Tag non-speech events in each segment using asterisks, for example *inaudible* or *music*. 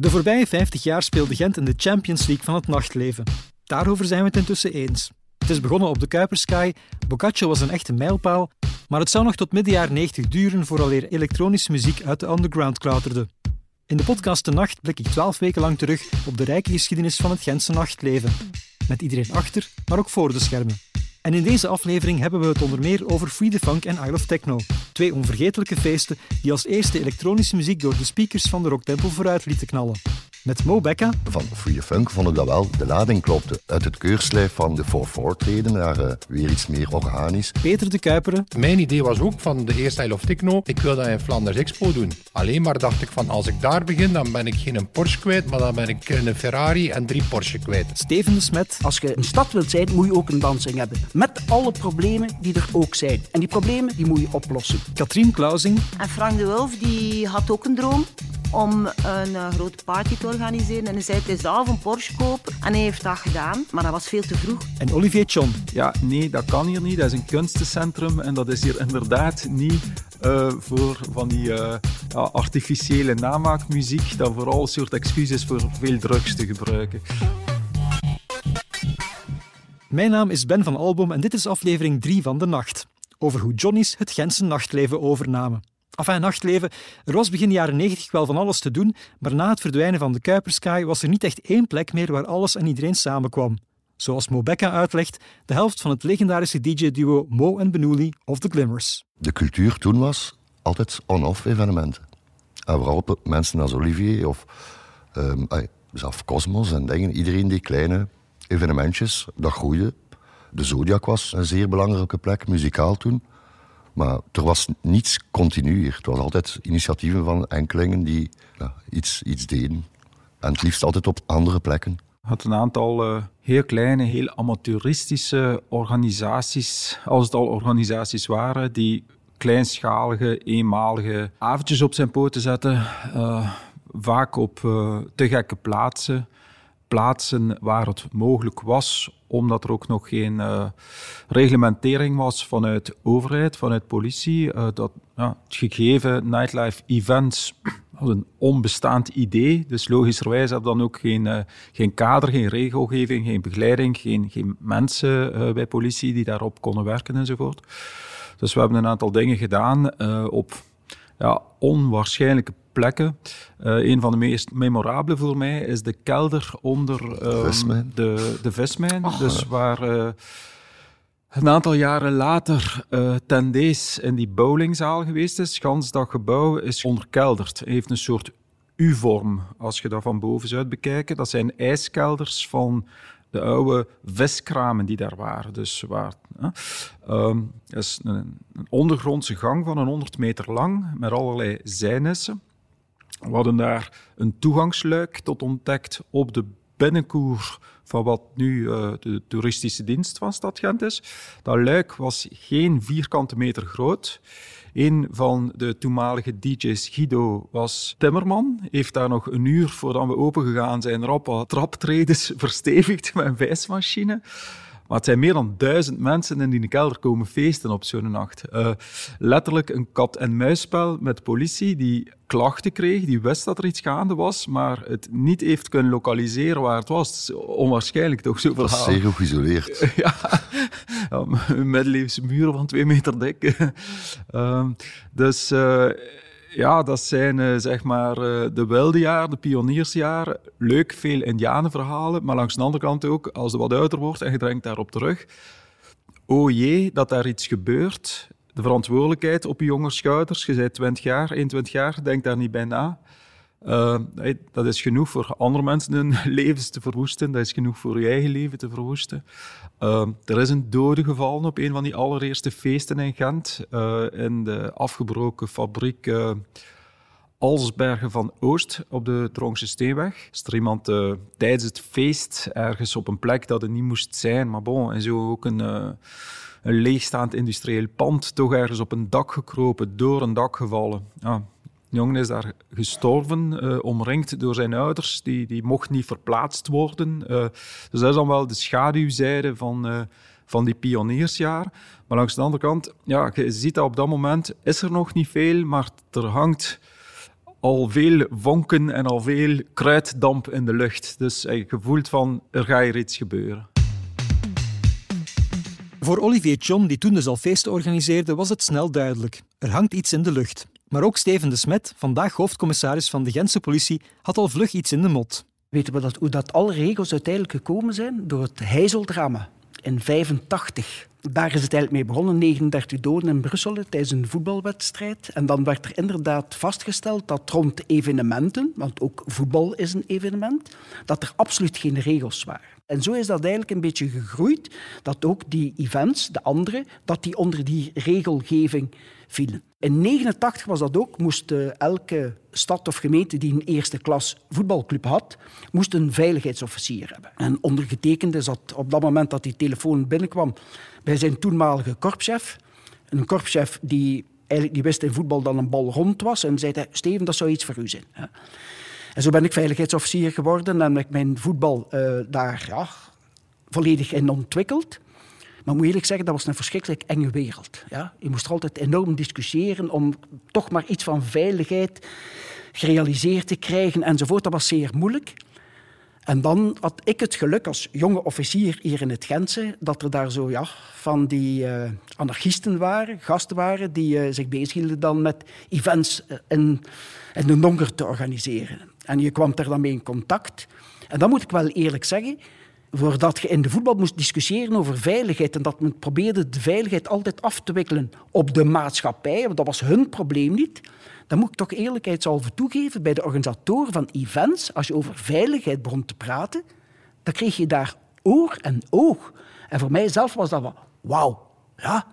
De voorbije 50 jaar speelde Gent in de Champions League van het nachtleven. Daarover zijn we het intussen eens. Het is begonnen op de Kuipersky, Boccaccio was een echte mijlpaal, maar het zou nog tot midden jaren 90 duren vooraleer elektronische muziek uit de underground klauterde. In de podcast De Nacht blik ik twaalf weken lang terug op de rijke geschiedenis van het Gentse nachtleven. Met iedereen achter, maar ook voor de schermen. En in deze aflevering hebben we het onder meer over Free the Funk en I Love Techno. Twee onvergetelijke feesten die als eerste elektronische muziek door de speakers van de Rocktempel vooruit lieten knallen. Met Mo Becca. Van Free Funk vond ik dat wel. De lading klopte. Uit het keurslijf van de 4-4 treden naar uh, weer iets meer organisch. Peter de Kuiperen. Mijn idee was ook van de eerste I Love Techno. Ik wil dat in Flanders Expo doen. Alleen maar dacht ik van als ik daar begin, dan ben ik geen Porsche kwijt, maar dan ben ik een Ferrari en drie Porsche kwijt. Steven de Smet. Als je een stad wilt zijn, moet je ook een dansing hebben. Met alle problemen die er ook zijn. En die problemen die moet je oplossen. Katrien Klausing. En Frank de Wulf die had ook een droom om een uh, grote party te organiseren. En hij zei, het is zelf een Porsche kopen. En hij heeft dat gedaan, maar dat was veel te vroeg. En Olivier Chon. Ja, nee, dat kan hier niet. Dat is een kunstencentrum en dat is hier inderdaad niet uh, voor van die uh, ja, artificiële namaakmuziek, dat vooral een soort excuses voor veel drugs te gebruiken. Mijn naam is Ben van Albom en dit is aflevering 3 van De Nacht. Over hoe Johnny's het Gentse nachtleven overnamen. Enfin, nachtleven. Er was begin jaren 90 wel van alles te doen, maar na het verdwijnen van de Kuipersky was er niet echt één plek meer waar alles en iedereen samenkwam. Zoals Mo Becca uitlegt, de helft van het legendarische DJ-duo Mo en Benouli of The Glimmers. De cultuur toen was altijd on-off evenementen. En vooral mensen als Olivier of um, zelf Cosmos en dingen. Iedereen die kleine evenementjes, dat groeide. De Zodiac was een zeer belangrijke plek, muzikaal toen. Maar er was niets continu hier. Het was altijd initiatieven van enkelingen die ja, iets, iets deden. En het liefst altijd op andere plekken. Had een aantal uh, heel kleine, heel amateuristische organisaties, als het al organisaties waren, die kleinschalige, eenmalige avondjes op zijn poten zetten. Uh, vaak op uh, te gekke plaatsen plaatsen waar het mogelijk was, omdat er ook nog geen uh, reglementering was vanuit overheid, vanuit politie. Uh, dat ja, het gegeven nightlife events *clears throat* was een onbestaand idee. Dus logischerwijs heb dan ook geen, uh, geen kader, geen regelgeving, geen begeleiding, geen, geen mensen bij politie die daarop konden werken enzovoort. Dus we hebben een aantal dingen gedaan op ja, onwaarschijnlijke plekken. Uh, een van de meest memorabele voor mij is de kelder onder um, de, de vismijn. Oh. Dus waar uh, een aantal jaren later uh, ten deze in die bowlingzaal geweest is. Gans dat gebouw is onderkelderd. Het heeft een soort U-vorm, als je dat van bovenuit bekijkt. Dat zijn ijskelders van de oude viskramen die daar waren. Dus waar, hè, um, is een, ondergrondse gang van een 100 meter lang met allerlei zijnissen. We hadden daar een toegangsluik tot ontdekt op de binnenkoer van wat nu uh, de toeristische dienst van Stad Gent is. Dat luik was geen vierkante meter groot. Een van de toenmalige DJ's, Guido, was timmerman. Heeft daar nog een uur voordat we opengegaan zijn, rap traptredes *laughs* verstevigd met een wijsmachine. Maar het zijn meer dan duizend mensen in die kelder komen feesten op zo'n nacht. Uh, letterlijk een kat-en-muisspel met politie die klachten kreeg, die wist dat er iets gaande was, maar het niet heeft kunnen lokaliseren waar het was. Het is onwaarschijnlijk toch, zo verhaal. Zeer goed geïsoleerd. *laughs* ja, ja een middeleeuwse muur van twee meter dik. uh, *laughs* dus... Uh, ja, dat zijn uh, zeg maar uh, de wilde jaren, de pioniersjaren. Leuk, veel indianenverhalen, maar langs de andere kant ook, als je wat ouder wordt en je denkt daarop terug. Oh jee, dat daar iets gebeurt. De verantwoordelijkheid op je jonge schouders. Je bent 20 jaar, 21 jaar, denk daar niet bij na. Uh, dat is genoeg voor andere mensen hun *laughs* levens te verwoesten. Dat is genoeg voor je eigen leven te verwoesten. Uh, er is een dode gevallen op een van die allereerste feesten in Gent. Uh, in de afgebroken fabriek Alsbergen van Oost op de Tronkse Steenweg. Is er iemand tijdens het feest ergens op een plek dat er niet moest zijn, maar bon, en zo ook een, een leegstaand industrieel pand, toch ergens op een dak gekropen, door een dak gevallen. Ja, de jongen is daar gestorven, uh, omringd door zijn ouders. Die, die mocht niet verplaatst worden. Uh, dus dat is dan wel de schaduwzijde van, uh, van die pioniersjaar. Maar langs de andere kant, ja, je ziet dat op dat moment is er nog niet veel, maar er hangt al veel vonken en al veel kruiddamp in de lucht. Dus je voelt van, er gaat hier iets gebeuren. Voor Olivier John, die toen dus al feesten organiseerde, was het snel duidelijk. Er hangt iets in de lucht. Maar ook Steven de Smet, vandaag hoofdcommissaris van de Gentse politie, had al vlug iets in de mot. Weten we dat, hoe dat alle regels uiteindelijk gekomen zijn? Door het Heizeldrama in 85. Daar is het eigenlijk mee begonnen. 39 doden in Brussel tijdens een voetbalwedstrijd. En dan werd er inderdaad vastgesteld dat rond evenementen, want ook voetbal is een evenement, dat er absoluut geen regels waren. En zo is dat eigenlijk een beetje gegroeid, dat ook die events, de andere, dat die onder die regelgeving vielen. In 1989 was dat ook, moest eh, elke stad of gemeente die een eerste klas voetbalclub had, moest een veiligheidsofficier hebben. En ondergetekende zat op dat moment dat die telefoon binnenkwam bij zijn toenmalige korpschef. Een korpschef die eigenlijk wist in voetbal dat een bal rond was en zei, Steven, dat zou iets voor u zijn. En zo ben ik veiligheidsofficier geworden en heb ik mijn voetbal uh, daar ja, volledig in ontwikkeld. Maar moet eerlijk zeggen, dat was een verschrikkelijk enge wereld. Ja? Je moest altijd enorm discussiëren om toch maar iets van veiligheid gerealiseerd te krijgen enzovoort. Dat was zeer moeilijk. En dan had ik het geluk als jonge officier hier in het Gentse dat er daar zo ja, van die uh, anarchisten waren, gasten waren, die uh, zich bezighielden dan met events in, in de donker te organiseren. En je kwam daar dan mee in contact. En dan moet ik wel eerlijk zeggen, voordat je in de voetbal moest discussiëren over veiligheid en dat men probeerde de veiligheid altijd af te wikkelen op de maatschappij, want dat was hun probleem niet, dan moet ik toch eerlijkheidshalve toegeven bij de organisatoren van events, als je over veiligheid begon te praten, dan kreeg je daar oor en oog. En voor mijzelf was dat wel, wauw, ja,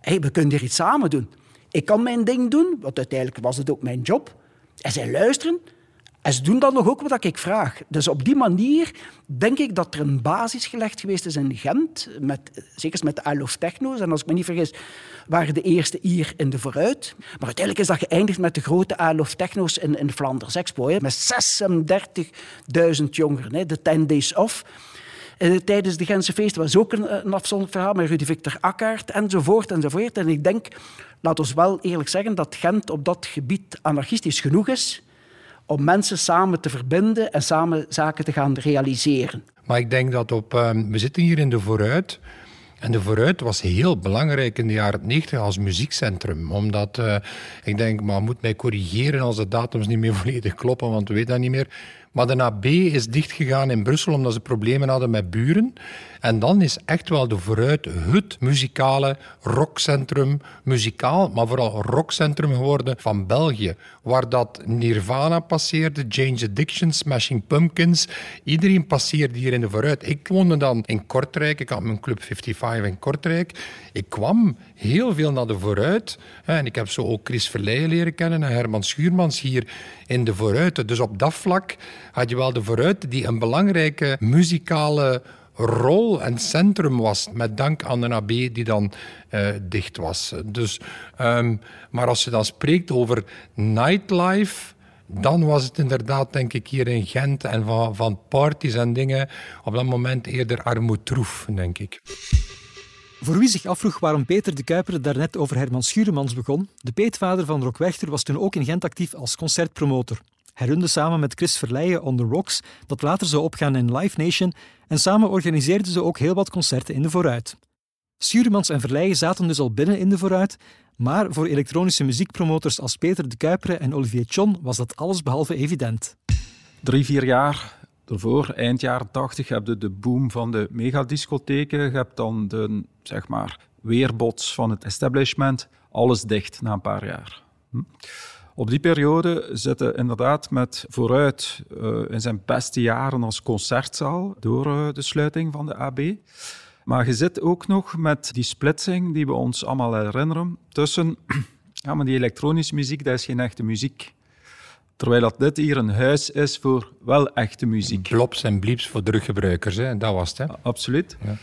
hey, we kunnen hier iets samen doen. Ik kan mijn ding doen, want uiteindelijk was het ook mijn job. En zij luisteren en ze doen dan nog ook wat ik vraag. Dus op die manier denk ik dat er een basis gelegd geweest is in Gent, met, zeker met de I Techno's. En als ik me niet vergis, waren de eerste hier in de vooruit. Maar uiteindelijk is dat geëindigd met de grote I Techno's in, in de Flanders Expo. Met 36.000 jongeren, hè, de 10 Days Off. Uh, tijdens de Gentse feesten was ook een, een afzonderlijk verhaal met Rudy Victor Akkaert enzovoort enzovoort. En ik denk, laat ons wel eerlijk zeggen, dat Gent op dat gebied anarchistisch genoeg is om mensen samen te verbinden en samen zaken te gaan realiseren. Maar ik denk dat op... Uh, we zitten hier in de Vooruit. En de Vooruit was heel belangrijk in de jaren 90 als muziekcentrum. Omdat, uh, ik denk, maar moet mij corrigeren als de datums niet meer *laughs* volledig kloppen, want we weten dat niet meer. Maar de AB is dichtgegaan in Brussel omdat ze problemen hadden met buren. En dan is echt wel de vooruit het muzikale rockcentrum, muzikaal, maar vooral rockcentrum geworden van België. Waar dat Nirvana passeerde, Jane's Addiction, Smashing Pumpkins. Iedereen passeerde hier in de vooruit. Ik woonde dan in Kortrijk, ik had mijn club 55 in Kortrijk. Ik kwam heel veel naar de vooruit. En ik heb zo ook Chris Verleijen leren kennen en Herman Schuurmans hier in de vooruit. Dus op dat vlak had je wel de vooruit die een belangrijke muzikale rol en centrum was, met dank aan de AB die dan uh, dicht was. Dus, um, maar als je dan spreekt over nightlife, dan was het inderdaad, denk ik, hier in Gent en van, van parties en dingen op dat moment eerder armoedroef, denk ik. Voor wie zich afvroeg waarom Peter de Kuiper daarnet over Herman Schuremans begon, de peetvader van Rock Wechter was toen ook in Gent actief als concertpromotor. Hij runde samen met Chris Verleijen On The Rocks, dat later zou opgaan in Live Nation, en samen organiseerden ze ook heel wat concerten in de Vooruit. Schuremans en Verleijen zaten dus al binnen in de Vooruit, maar voor elektronische muziekpromotors als Peter de Kuiperen en Olivier Chon was dat allesbehalve evident. Drie, vier jaar ervoor, eind jaren tachtig, heb je de boom van de megadiscotheken. Je hebt dan de zeg maar, weerbots van het establishment. Alles dicht na een paar jaar. Hm? Op die periode zitten inderdaad met vooruit uh, in zijn beste jaren als concertzaal door uh, de sluiting van de AB. Maar je zit ook nog met die splitsing die we ons allemaal herinneren tussen *clears throat* ja, maar die elektronische muziek, dat is geen echte muziek. Terwijl dat dit hier een huis is voor wel echte muziek. Blops en blieps voor druggebruikers, hè? dat was het. Hè? Absoluut. Ja.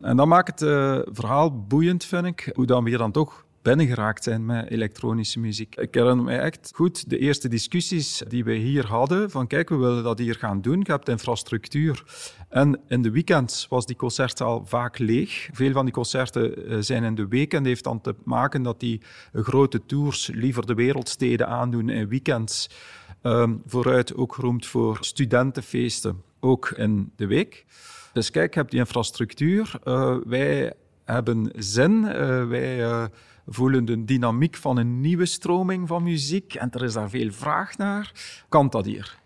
En dat maakt het uh, verhaal boeiend, vind ik, hoe dan we hier dan toch binnengeraakt zijn met elektronische muziek. Ik herinner me echt goed de eerste discussies die we hier hadden, van kijk, we willen dat hier gaan doen, je hebt infrastructuur. En in de weekends was die concertzaal vaak leeg. Veel van die concerten eh, zijn in de week en heeft dan te maken dat die grote tours liever de wereldsteden aandoen in weekends. Ehm, vooruit ook geroemd voor studentenfeesten, ook in de week. Dus kijk, je hebt die infrastructuur. Uh, wij hebben zin. Uh, wij uh, voelen de dynamiek van een nieuwe stroming van muziek en er is daar veel vraag naar. Kan dat hier?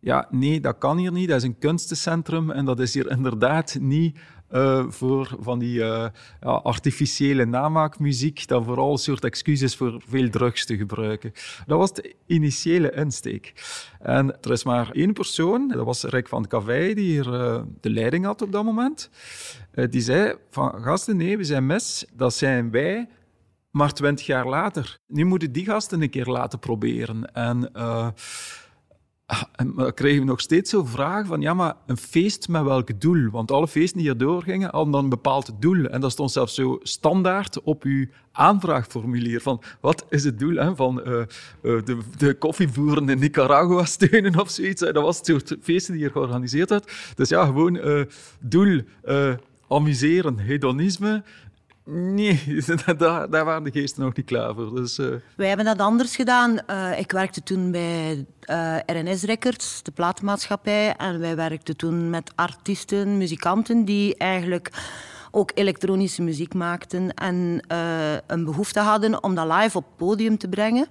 Ja, nee, dat kan hier niet. Dat is een kunstencentrum en dat is hier inderdaad niet uh, voor van die uh, ja, artificiële namaakmuziek, dan vooral een soort excuses voor veel drugs te gebruiken. Dat was de initiële insteek. En er is maar één persoon, dat was Rick van Cavey, die hier uh, de leiding had op dat moment. die zei van, gasten, nee, we zijn mis. Dat zijn wij maar twintig jaar later. Nu moeten die gasten een keer laten proberen. En en dan kregen we nog steeds zo vragen van, ja, maar een feest met welk doel? Want alle feesten die hier doorgingen hadden dan een bepaald doel. En dat stond zelfs zo standaard op uw aanvraagformulier. Van, wat is het doel hè, van uh, de, de koffieboeren in Nicaragua *laughs* steunen of zoiets? Dat was het soort feesten die hier georganiseerd werd. Dus ja, gewoon uh, doel, amuseren, hedonisme. Nee, *laughs* daar, daar, waren de geesten nog niet klaar voor. Dus, uh... Wij hebben dat anders gedaan. Uh, ik werkte toen bij uh, RNS Records, de platenmaatschappij. En wij werkten toen met artiesten, muzikanten die eigenlijk ook elektronische muziek maakten en een behoefte hadden om dat live op podium te brengen.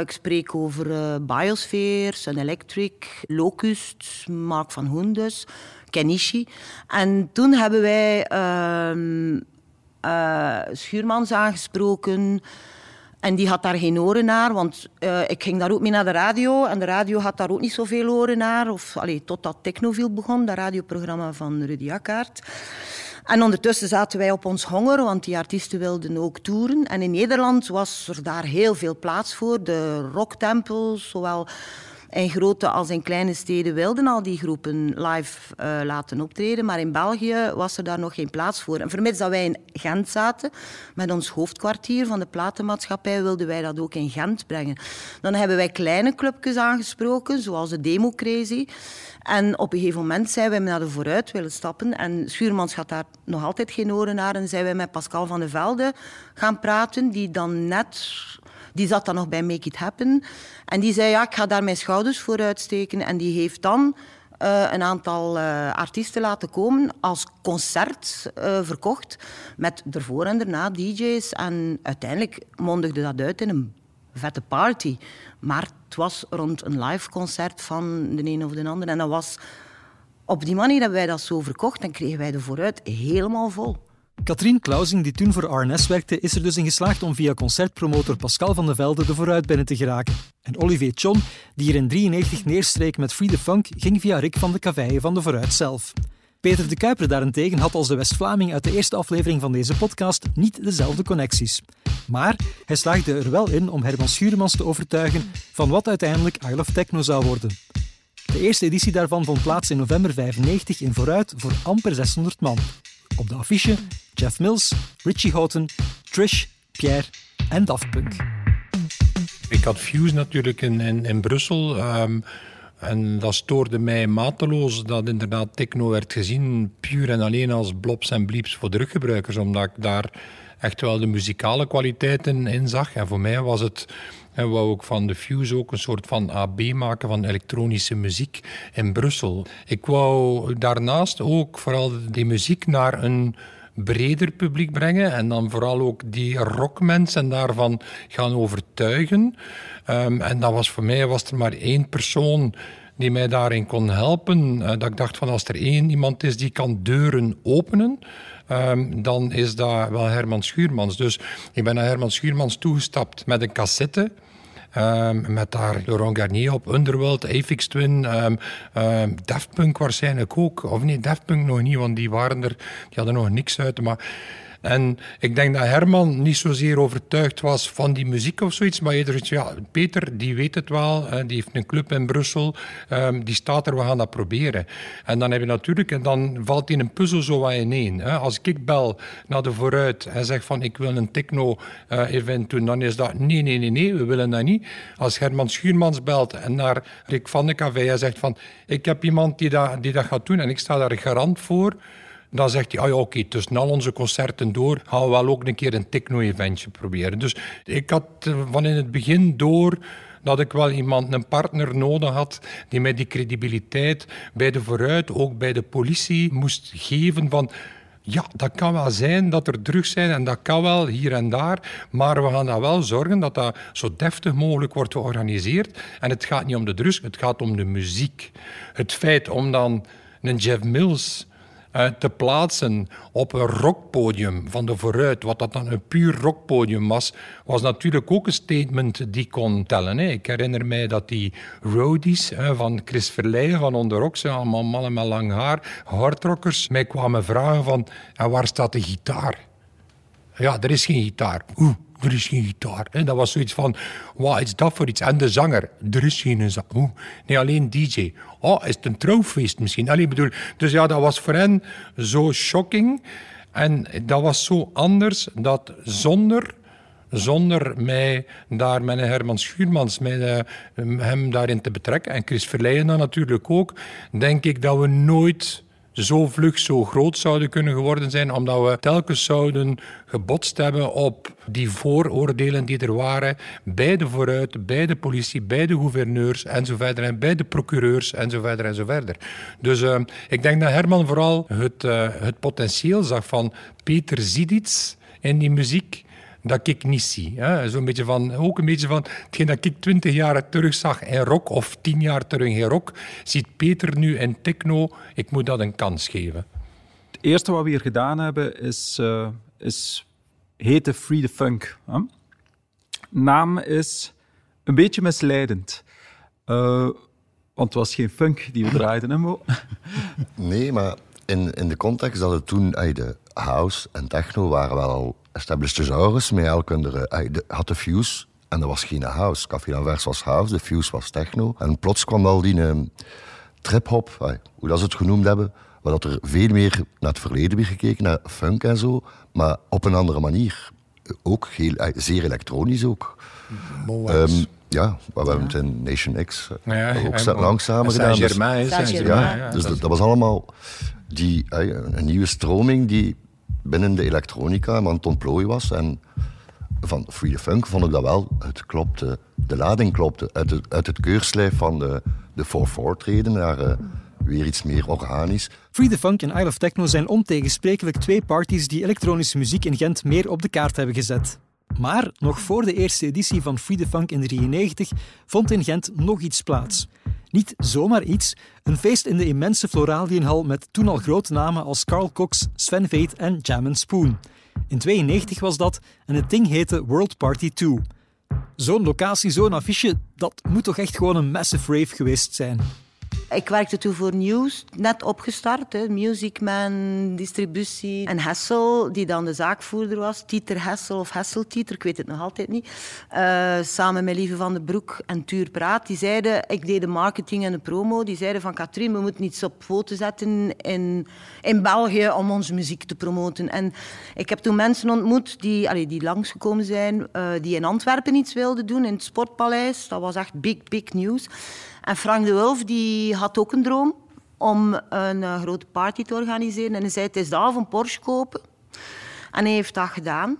Ik spreek over uh, Biosphere, Sun Electric, Locust, Mark van Hoendus, Kenichi. En toen hebben wij uh, uh, Schuurmans aangesproken. En die had daar geen oren naar, want uh, ik ging daar ook mee naar de radio. En de radio had daar ook niet zoveel oren naar. Of, allee, totdat Technoviel begon, dat radioprogramma van Rudy Akkaert. En ondertussen zaten wij op ons honger, want die artiesten wilden ook toeren. En in Nederland was er daar heel veel plaats voor. De rocktempels, zowel in grote als in kleine steden wilden al die groepen live uh, laten optreden, maar in België was er daar nog geen plaats voor. En vermits dat wij in Gent zaten, met ons hoofdkwartier van de platenmaatschappij, wilden wij dat ook in Gent brengen. Dan hebben wij kleine clubjes aangesproken, zoals de Demo Crazy. En op een gegeven moment zijn wij naar de vooruit willen stappen. En Schuurmans gaat daar nog altijd geen oren naar. En zijn wij met Pascal van de Velde gaan praten, die dan net die zat dan nog bij Make It Happen. En die zei, ja, ik ga daar mijn schouders voor uitsteken. En die heeft dan uh, een aantal uh, artiesten laten komen als concert uh, verkocht. Met ervoor en daarna DJ's. En uiteindelijk mondigde dat uit in een vette party. Maar het was rond een live concert van de een of de ander. En dat was... Op die manier hebben wij dat zo verkocht en kregen wij de vooruit helemaal vol. Katrien Klausing, die toen voor RNS werkte, is er dus in geslaagd om via concertpromotor Pascal van de Velde de vooruit binnen te geraken. En Olivier Chon, die hier in 93 neerstreek met Free the Funk, ging via Rick van de Caveille van de vooruit zelf. Peter de Kuiper daarentegen had als de West-Vlaming uit de eerste aflevering van deze podcast niet dezelfde connecties. Maar hij slaagde er wel in om Herman Schuremans te overtuigen van wat uiteindelijk I Love Techno zou worden. De eerste editie daarvan vond plaats in november 95 in Vooruit voor amper 600 man. Op de affiche Jeff Mills, Richie Houghton, Trish, Pierre en Daft Punk. Ik had Fuse natuurlijk in, in, Brussel. Um, en dat stoorde mij mateloos dat inderdaad techno werd gezien puur en alleen als blobs en blieps voor druggebruikers. Omdat ik daar echt wel de muzikale kwaliteiten in zag. En voor mij was het en wou ook van de Fuse ook een soort van AB maken van elektronische muziek in Brussel. Ik wou daarnaast ook vooral die muziek naar een breder publiek brengen en dan vooral ook die rockmensen daarvan gaan overtuigen. Um, en dat was voor mij was er maar één persoon die mij daarin kon helpen. Uh, dat ik dacht van als er één iemand is die kan deuren openen, um, dan is dat wel Herman Schuurmans. Dus ik ben naar Herman Schuurmans toegestapt met een cassette. Um, met daar Laurent Garnier op, Underworld, Aphex Twin, um, Daft Punk waarschijnlijk ook. Of nee, Daft Punk nog niet, want die waren er, die hadden nog niks uit. Maar en ik denk dat Herman niet zozeer overtuigd was van die muziek of zoiets, maar eerder ja, Peter, die weet het wel, die heeft een club in Brussel, um, die staat er, we gaan dat proberen. En dan heb je natuurlijk, en dan valt in een puzzel zo wat ineen. Als ik bel naar de vooruit en zeg van ik wil een techno-event uh, doen, dan is dat nee, nee, nee, nee, we willen dat niet. Als Herman Schuurmans belt en naar Rick van de Café en zegt van ik heb iemand die dat, die dat gaat doen en ik sta daar garant voor, dan zegt hij, ah ja, oké, okay, tussen al onze concerten door gaan we wel ook een keer een techno-eventje proberen. Dus ik had van in het begin door dat ik wel iemand, een partner nodig had die mij die credibiliteit bij de vooruit, ook bij de politie moest geven van ja, dat kan wel zijn dat er drugs zijn en dat kan wel hier en daar, maar we gaan dan wel zorgen dat dat zo deftig mogelijk wordt georganiseerd. En het gaat niet om de drugs, het gaat om de muziek. Het feit om dan een Jeff Mills te plaatsen op een rockpodium van de vooruit, wat dat dan een puur rockpodium was, was natuurlijk ook een statement die kon tellen. Ik herinner mij dat die roadies van Chris Verleijen van zijn allemaal mannen met lang haar, hardrockers, mij kwamen vragen van, en waar staat de gitaar? Ja, er is geen gitaar. Oeh, er is geen gitaar. En dat was zoiets van, wat is dat voor iets? En de zanger, er is geen zanger. Nee, alleen DJ. Oh, is het een trouwfeest misschien? Allee, bedoel, dus ja, dat was voor hen zo shocking. En dat was zo anders dat zonder, zonder mij daar met Herman Schuurmans, uh, hem daarin te betrekken, en Chris Verleijen dan natuurlijk ook, denk ik dat we nooit zo vlug, zo groot zouden kunnen geworden zijn, omdat we telkens zouden gebotst hebben op die vooroordelen die er waren bij de vooruit, bij de politie, bij de gouverneurs en zo verder, en bij de procureurs en zo verder en zo verder. Dus uh, ik denk dat Herman vooral het, uh, het potentieel zag van Peter ziet in die muziek dat ik niet zie. Zo'n beetje van, ook een beetje van hetgeen dat ik twintig jaar terug zag in rock of tien jaar terug in rock, ziet Peter nu in techno. Ik moet dat een kans geven. Het eerste wat we hier gedaan hebben is, uh, is hete Free the Funk. Hè? Naam is een beetje misleidend. Uh, want het was geen funk die we draaiden, hè Mo? *laughs* Nee, maar in, in de context dat het toen... De house en techno waren wel al established genres, met elk andere... had de Fuse en dat was geen house. Café L'Anvers was house, de Fuse was techno. En plots kwam al die uh, trip-hop, hoe dat ze het genoemd hebben, waar dat er veel meer naar het verleden weer gekeken, naar funk en zo, maar op een andere manier. Ook heel, zeer elektronisch ook. Um, ja, we hebben het in Nation X ja, ja, ook lang samen gedaan. Dus, ja, dus dat, dat was allemaal die, een nieuwe stroming die binnen de elektronica aan het ontplooien was. En van Free the Funk vond ik dat wel. Het klopte, de lading klopte uit het, uit het keurslijf van de, de 4-4 treden naar uh, weer iets meer organisch. Free the Funk en Isle of Techno zijn ontegensprekelijk twee parties die elektronische muziek in Gent meer op de kaart hebben gezet. Maar nog voor de eerste editie van Free the Funk in 1993 vond in Gent nog iets plaats. Niet zomaar iets, een feest in de immense Floralienhal met toen al grote namen als Carl Cox, Sven Veet en Jam Spoon. In 92 was dat en het ding heette World Party 2. Zo'n locatie, zo'n affiche, dat moet toch echt gewoon een massive rave geweest zijn. Ik werkte toen voor News, net opgestart. Hè. Musicman, distributie. En Hessel, die dan de zaakvoerder was. Tieter Hessel of Hessel Tieter, ik weet het nog altijd niet. Uh, samen met Lieve van den Broek en Tuur Praat. Die zeiden, ik deed de marketing en de promo. Die zeiden van Katrien, we moeten iets op foto zetten in, in België om onze muziek te promoten. En ik heb toen mensen ontmoet die, allee, die langsgekomen zijn. Uh, die in Antwerpen iets wilden doen, in het Sportpaleis. Dat was echt big, big news. En Frank de Wulf die had ook een droom om een uh, grote party te organiseren. En hij zei, het is daar een Porsche kopen. En hij heeft dat gedaan.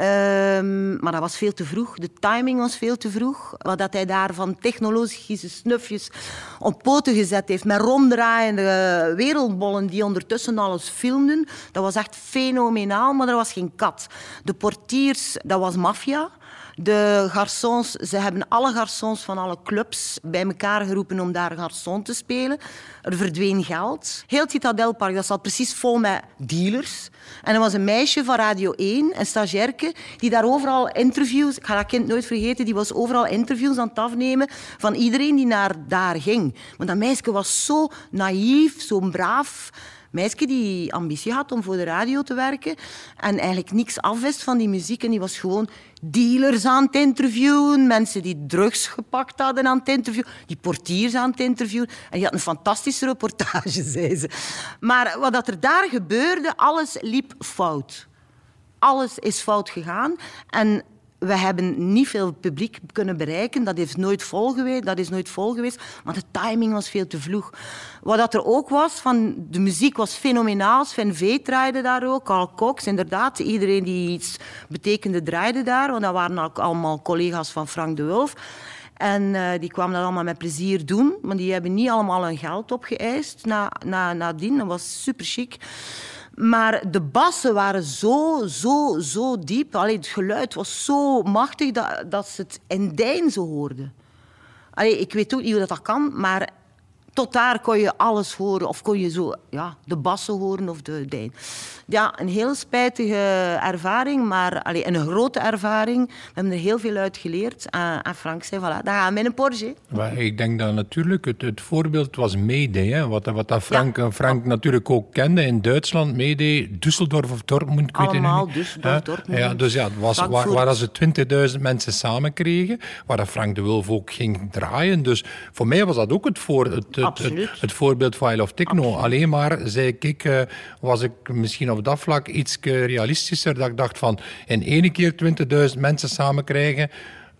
Um, maar dat was veel te vroeg. De timing was veel te vroeg. Wat hij daar van technologische snufjes op poten gezet heeft met ronddraaiende wereldbollen die ondertussen alles filmden, dat was echt fenomenaal, maar er was geen kat. De portiers, dat was maffia. De garçons, ze hebben alle garçons van alle clubs bij elkaar geroepen om daar garçon te spelen. Er verdween geld. Heel het Citadelpark dat zat precies vol met dealers. En er was een meisje van Radio 1, een stagiairke, die daar overal interviews... Ik ga dat kind nooit vergeten, die was overal interviews aan het afnemen van iedereen die naar daar ging. Maar dat meisje was zo naïef, zo braaf meisje die ambitie had om voor de radio te werken en eigenlijk niks afwist van die muziek. En die was gewoon dealers aan het interviewen, mensen die drugs gepakt hadden aan het interviewen, die portiers aan het interviewen. En die had een fantastische reportage, *laughs* zei ze. Maar wat er daar gebeurde, alles liep fout. Alles is fout gegaan. En we hebben niet veel publiek kunnen bereiken. Dat is nooit vol geweest. Dat is nooit vol geweest. Maar de timing was veel te vroeg. Wat dat er ook was, van de muziek was fenomenaal. Sven Veet draaide daar ook. Carl Cox, inderdaad. Iedereen die iets betekende draaide daar. Want dat waren ook allemaal collega's van Frank de Wulf. En eh, die kwamen dat allemaal met plezier doen. Maar die hebben niet allemaal hun geld opgeëist na, na, nadien. Dat was super chic. Maar de bassen waren zo, zo, zo diep. Allee, het geluid was zo machtig dat, dat ze het in Dijn hoorden. Allee, ik weet ook niet hoe dat, dat kan, maar tot daar kon je alles horen. Of kon je zo ja, de bassen horen of de dijn. Ja, een heel spijtige ervaring, maar allee, een grote ervaring. We hebben er heel veel uit geleerd. En Frank zei, voilà, dan gaan we in een Porsche. Maar ik denk dat natuurlijk het, het voorbeeld was Mayday. Hè? Wat, wat dat Frank, Frank natuurlijk ook kende in Duitsland. Mayday, Düsseldorf of Dortmund. Ik Allemaal Düsseldorf, Dortmund. Ja, dus ja, het was waar, waar ze 20.000 mensen samen kregen. Waar Frank de Wulf ook ging draaien. Dus voor mij was dat ook het, voor, het, het, het, voorbeeld van I Love Techno. Alleen maar, zei ik, uh, was ik misschien op dat vlak iets realistischer. Dat ik dacht van, in één keer 20.000 mensen samen krijgen...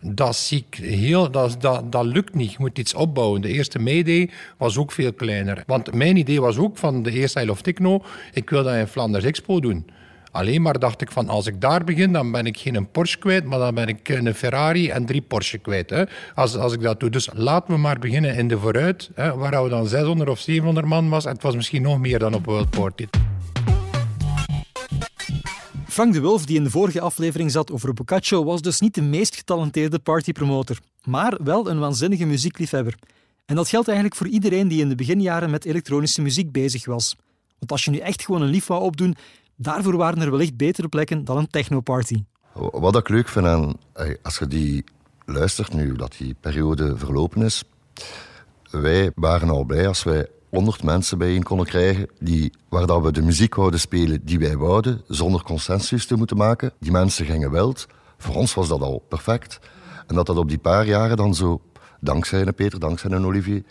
Dat, zie ik heel, dat, dat, dat lukt niet. Je moet iets opbouwen. De eerste Mayday was ook veel kleiner. Want mijn idee was ook van de eerste I Love Techno... Ik wil dat in Flanders Expo doen. Alleen maar dacht ik van als ik daar begin, dan ben ik geen Porsche kwijt, maar dan ben ik een Ferrari en drie Porsche kwijt. Hè. Als, als ik dat doe. Dus laten we maar beginnen in de vooruit, hè, waar we dan 600 of 700 man was. Het was misschien nog meer dan op World Party. Frank de Wulf, die in de vorige aflevering zat over Boccaccio, was dus niet de meest getalenteerde partypromotor, maar wel een waanzinnige muziekliefhebber. En dat geldt eigenlijk voor iedereen die in de beginjaren met elektronische muziek bezig was. Want als je nu echt gewoon een lief wou opdoen, Daarvoor waren er wellicht betere plekken dan een technoparty. Wat ik leuk vind aan, als je die luistert nu, dat die periode verlopen is. Wij waren al blij als wij 100 mensen bijeen konden krijgen die, waar dat we de muziek wouden spelen die wij wouden, zonder consensus te moeten maken. Die mensen gingen wild. Voor ons was dat al perfect. En dat dat op die paar jaren dan zo, dankzij een Peter, dankzij een Olivier,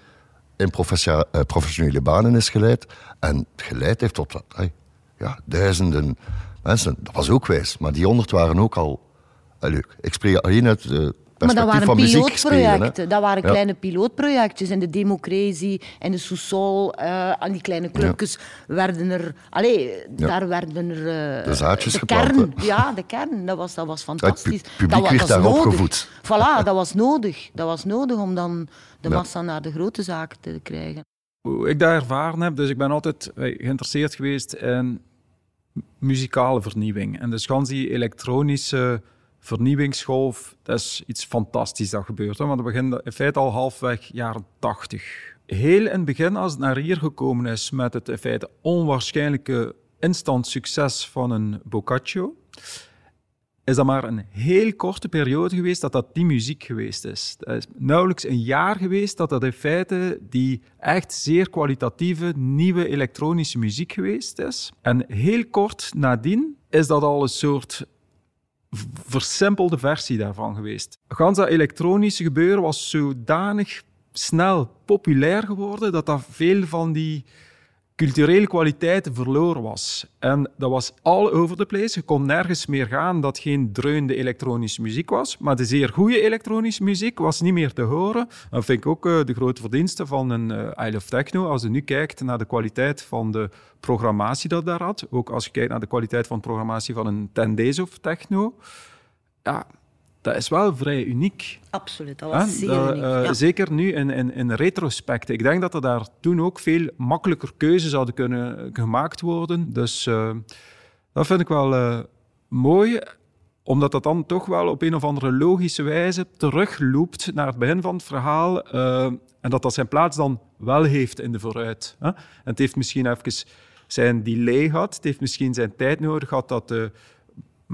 in eh, professionele banen is geleid. En geleid heeft tot ja, duizenden mensen. Dat was ook wijs, maar die honderd waren ook al leuk. Ik spreek alleen uit de maar dat waren pilootprojecten. Dat waren kleine pilootprojectjes. En de Democratie en de Sousol, uh, aan die kleine clubjes, werden er... Allee, daar werden er... Uh, de zaadjes de geplant. Kern, ja, de kern. Dat was, dat was fantastisch. Het publiek dat, werd daar opgevoed. Voilà, *laughs* dat was nodig. Dat was nodig om dan de massa naar de grote zaken te krijgen. Hoe ik dat ervaren heb, dus ik ben altijd eh, geïnteresseerd geweest in muzikale vernieuwing. En dus gans die elektronische vernieuwingsgolf, dat is iets fantastisch dat gebeurt. Hè? Want we beginnen in feite al halfweg jaren 80. Heel in het begin, als het naar hier gekomen is met het in feite onwaarschijnlijke instant succes van een Boccaccio, is dat maar een heel korte periode geweest dat dat die muziek geweest is. Het is nauwelijks een jaar geweest dat dat in feite die echt zeer kwalitatieve nieuwe elektronische muziek geweest is. En heel kort nadien is dat al een soort versimpelde versie daarvan geweest. Gans dat elektronische gebeuren was zodanig snel populair geworden dat dat veel van die culturele kwaliteit verloren was. En dat was all over the place. Je kon nergens meer gaan dat geen dreunende elektronische muziek was. Maar de zeer goede elektronische muziek was niet meer te horen. Dat vind ik ook uh, de grote verdienste van een uh, Isle of Techno. Als je nu kijkt naar de kwaliteit van de programmatie dat daar had. Ook als je kijkt naar de kwaliteit van de programmatie van een Ten Days of Techno. Ja, dat is wel vrij uniek. Absoluut, dat was zeer uniek. Uh, Zeker nu in, in, in retrospect. Ik denk dat er daar toen ook veel makkelijker keuzes zouden kunnen gemaakt worden. Dus uh, dat vind ik wel uh, mooi, omdat dat dan toch wel op een of andere logische wijze terugloopt naar het begin van het verhaal. en dat dat zijn plaats dan wel heeft in de vooruit. Hè? En het heeft misschien even zijn delay gehad. Het heeft misschien zijn tijd nodig gehad dat de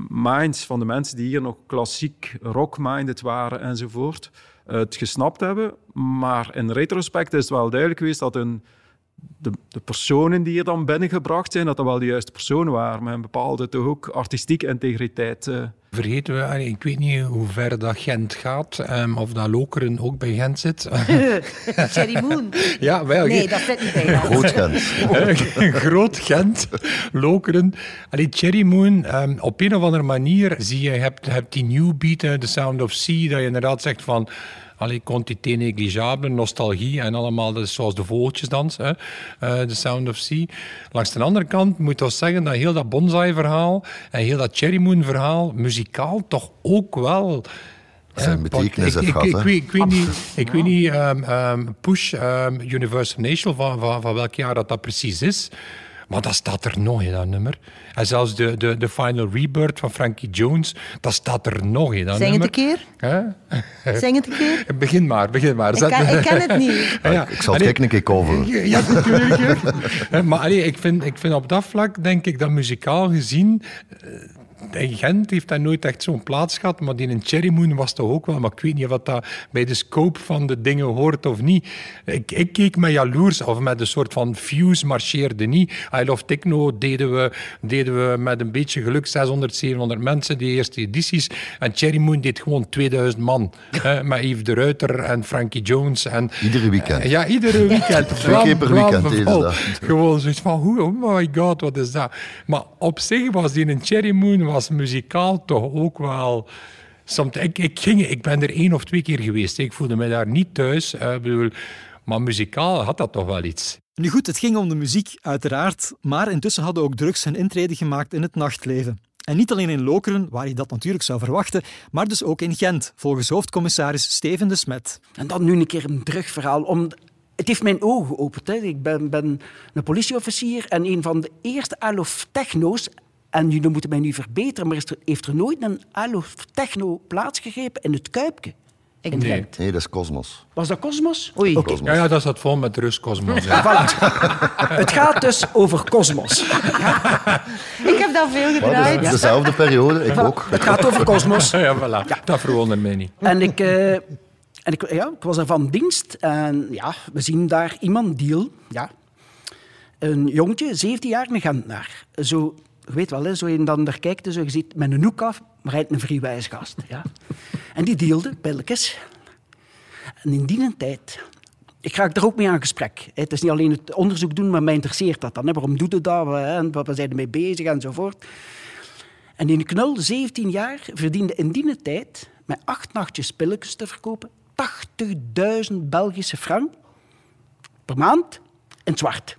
minds van de mensen die hier nog klassiek rock-minded waren enzovoort, het gesnapt hebben. Maar in retrospect is het wel duidelijk geweest dat een, de, de, personen die hier dan binnengebracht zijn, dat dat wel de juiste personen waren, met een bepaalde toch ook artistieke integriteit. Uh, vergeten we, ik weet niet hoe ver dat Gent gaat, um, of dat Lokeren ook bij Gent zit. *laughs* *laughs* Cherry Moon. Ja, wel. Nee, dat zit niet bij Gent. Groot Gent. *laughs* Groot Gent, Lokeren. Allee, Cherry Moon, um, op een of andere manier zie je, hebt, hebt die new beat, The Sound of Sea, dat je inderdaad zegt van Allee, quantité négligeable, nostalgie en allemaal dus zoals de vogeltjesdans, hè, uh, The Sound of Sea. Langs de andere kant moet ik zeggen dat heel dat bonsai-verhaal en heel dat Cherry Moon-verhaal muzikaal toch ook wel Zijn betekenis ik, heeft ik, weet, ik weet niet, ik weet niet ehm, ehm, Push ehm, Universal Nation, van, van, van welk jaar dat, dat precies is. Maar dat staat er nog in, dat nummer. En zelfs de, de, de Final Rebirth van Frankie Jones, dat staat er nog in, dat Zing het nummer. een keer. *laughs* Zing het een keer. *laughs* Begin maar, begin maar. Ik Zet- ken, ik ken het niet. *laughs* Ja, ja. Ik zal het een keer coveren. ja, natuurlijk. Hè, maar allee, ik, vind, ik vind op dat vlak, denk ik, dat muzikaal gezien... eh, In Gent heeft dat nooit echt zo'n plaats gehad, maar die in Cherry Moon was toch ook wel. Maar ik weet niet of dat bij de scope van de dingen hoort of niet. Ik, ik keek met jaloers, of met een soort van fuse marcheerde niet. I Love Techno deden we, deden we met een beetje geluk 600, 700 mensen, die eerste edities. En Cherry Moon deed gewoon 2000 man. hè, met Yves de Ruiter en Frankie Jones. En, Iedere weekend. ja, iedere *laughs* weekend. Twee keer per weekend. Gewoon zoiets van, hoe- oh my god, wat is dat? Maar op zich was die in Cherry Moon was muzikaal toch ook wel... Soms, ik, ik, ging, ik ben er één of twee keer geweest. Ik voelde me daar niet thuis. eh, bedoel, maar muzikaal had dat toch wel iets. Nu goed, het ging om de muziek, uiteraard, maar intussen hadden ook drugs hun intrede gemaakt in het nachtleven. En niet alleen in Lokeren, waar je dat natuurlijk zou verwachten, maar dus ook in Gent, volgens hoofdcommissaris Steven de Smet. En dan nu een keer een terugverhaal. Om, het heeft mijn ogen geopend. Hè. Ik ben, ben een politieofficier en een van de eerste Alof Techno's. En jullie moeten mij nu verbeteren, maar is er, heeft er nooit een Alof Techno plaatsgegrepen in het Kuipke? In Nee. Gent. Nee, dat is Cosmos. Was dat Cosmos? Oei. Cosmos. Ja, ja dat zat vol met rustcosmos. Ja. *laughs* Het gaat dus over Cosmos. *laughs* Ik heb dat veel gedraaid. dat is dezelfde periode, ik ook. Het gaat over Cosmos. ja, voilà. Dat verwondert mij niet. En ik, eh, en ik, ja, ik was er van dienst en ja, we zien daar iemand deal. Ja. Een jongetje, 17 jaar, een Gentenaar. Zo, weet wel, hè, zo een dan daar kijkt, zo, je ziet met een hoek af, maar hij een vrijwijsgast. Ja. En die deelde pilletjes. En in die tijd... Ik ga er ook mee aan gesprek. Het is niet alleen het onderzoek doen, maar mij interesseert dat dan. Hè. Waarom doet het dat? Hè? Waar zijn ermee bezig? Enzovoort. En die knul, 17 jaar, verdiende in die tijd met acht nachtjes pilletjes te verkopen 80.000 Belgische frank per maand in het zwart.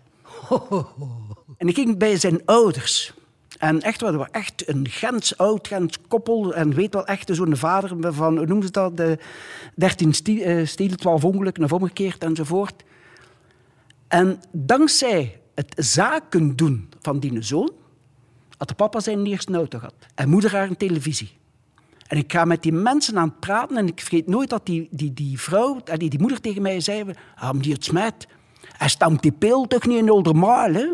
En ik ging bij zijn ouders. En echt, we waren echt een Gens, oud Gens koppel. En weet wel, echt zo'n vader van, hoe noemen ze dat? De 13 stie- eh, stelen, 12 ongelukken of omgekeerd enzovoort. En dankzij het zaken doen van die zoon, had de papa zijn eerste auto gehad. En moeder haar een televisie. En ik ga met die mensen aan het praten en ik vergeet nooit dat die, die, die vrouw, eh, die, die moeder tegen mij zei, ah, die het smet. Hij stamt die pil toch niet in Oldermaal, hè?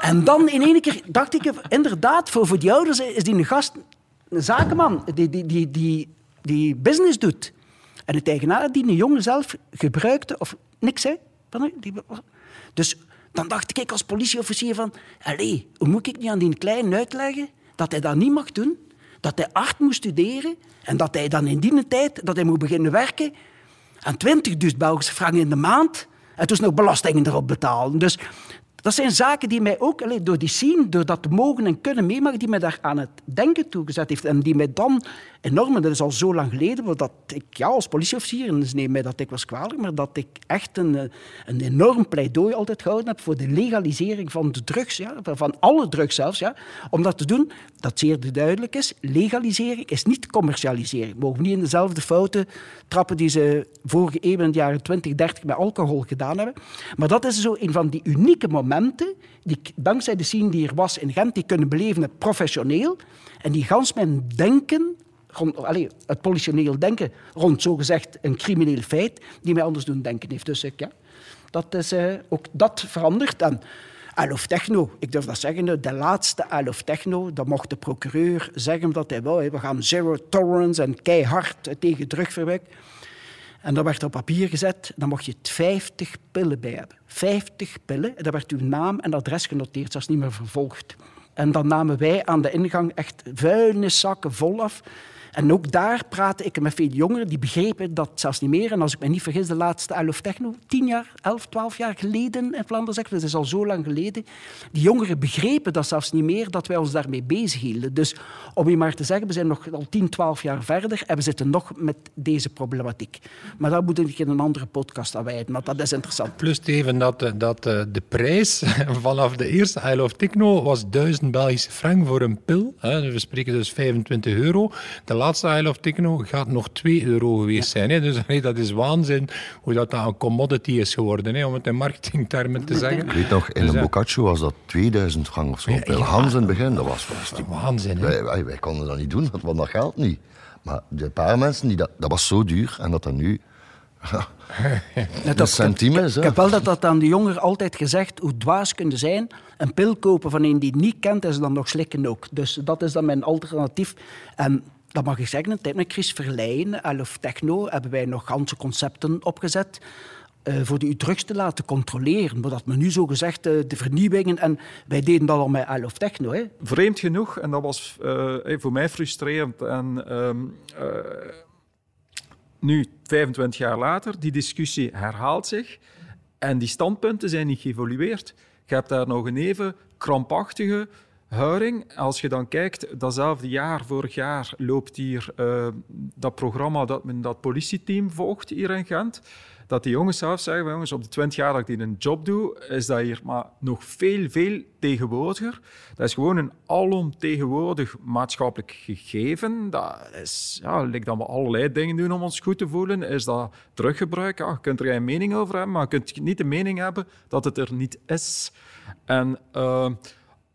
En dan in één keer dacht ik, inderdaad, voor, voor die ouders is die een gast, een zakenman, die, die, die, die, die business doet. En het eigenaar die een jongen zelf gebruikte, of niks, hè? Dus dan dacht ik als politieofficier van... Allee, hoe moet ik niet aan die kleine uitleggen dat hij dat niet mag doen? Dat hij art moet studeren en dat hij dan in die tijd dat hij moet beginnen werken aan 20.000 Belgische frank in de maand en dus nog belastingen erop betalen. Dus dat zijn zaken die mij ook, allee, door die scene, door dat mogen en kunnen meemaken, die mij daar aan het denken toegezet heeft. En die mij dan enorm, en dat is al zo lang geleden, dat ik ja, als politieofficier, en dus neem mij dat ik was kwalijk, maar dat ik echt een, eh, een enorm pleidooi altijd gehouden heb voor de legalisering van de drugs, ja, van alle drugs zelfs. Ja, om dat te doen, dat zeer duidelijk is, legalisering is niet commercialisering. We mogen niet in dezelfde fouten trappen die ze vorige eeuw in de jaren 20, 30 met alcohol gedaan hebben. Maar dat is zo een van die unieke momenten die dankzij de scene die er was in Gent, die kunnen beleven professioneel. En die gans mijn denken, het politioneel denken rond zogezegd een crimineel feit, die mij anders doen denken heeft. Dus ik, ja, dat is eh, ook dat verandert. En Alof Techno, ik durf dat zeggen, de laatste Alof Techno, dat mocht de procureur zeggen dat hij hè. We gaan zero tolerance en keihard tegen drugverbruik. En dat werd op papier gezet, dan mocht je 50 pillen bij hebben. 50 pillen, en daar werd uw naam en adres genoteerd, zelfs niet meer vervolgd. En dan namen wij aan de ingang echt vuilniszakken vol af. En ook daar praatte ik met veel jongeren, die begrepen dat zelfs niet meer. En als ik me niet vergis, de laatste Alof Techno, 10 jaar, 11, 12 jaar geleden in Vlaanderen, zeg, dat is al zo lang geleden. Die jongeren begrepen dat zelfs niet meer, dat wij ons daarmee bezighielden. Dus om je maar te zeggen, we zijn nog al 10, 12 jaar verder en we zitten nog met deze problematiek. Maar daar moet ik in een andere podcast aan wijden, want dat is interessant. Plus even dat, eh, dat eh, de prijs *laughs* vanaf de eerste I Love Techno was 1000 Belgische frank voor een pil. We spreken dus 25 euro. Laatste Isle of Techno gaat nog 2 euro geweest zijn. Hè? Dus *laughs* dat is waanzin hoe dat, dat een commodity is geworden, hè? om het in marketingtermen te zeggen. Ik weet nog, in Dus, een Boccaccio was dat 2000 frank of zo. Ja, Bij ja. Hans in het begin, dat was, was Waanzin, hè? wij, wij, wij konden dat niet doen, want dat geld niet. Maar de paar mensen, die dat, dat was zo duur en dat dat nu Net *laughs* een centime is. Ik hè. heb wel dat, dat aan de jongeren altijd gezegd, hoe dwaas kunnen zijn. Een pil kopen van een die het niet kent, is dan nog slikken ook. Dus dat is dan mijn alternatief. En dat mag ik zeggen, in de tijd met Chris Verleijen, Elf Techno, hebben wij nog ganse concepten opgezet. eh, voor u drugs te laten controleren. Maar dat men nu zo gezegd eh, de vernieuwingen. En wij deden dat al met Elf Techno. Hè. Vreemd genoeg, en dat was eh, voor mij frustrerend. En ehm, eh, nu, 25 jaar later, die discussie herhaalt zich. En die standpunten zijn niet geëvolueerd. Je hebt daar nog een even krampachtige houding. Als je dan kijkt, datzelfde jaar, vorig jaar, loopt hier eh, dat programma dat men dat politieteam volgt hier in Gent. Dat die jongens zelf zeggen, jongens, op de 20 jaar dat ik een job doe, is dat hier maar nog veel, veel tegenwoordiger. Dat is gewoon een alomtegenwoordig maatschappelijk gegeven. Dat is, ja, lijkt dat we allerlei dingen doen om ons goed te voelen. Is dat teruggebruik? Ja, je kunt er geen mening over hebben, maar je kunt niet de mening hebben dat het er niet is. En... eh,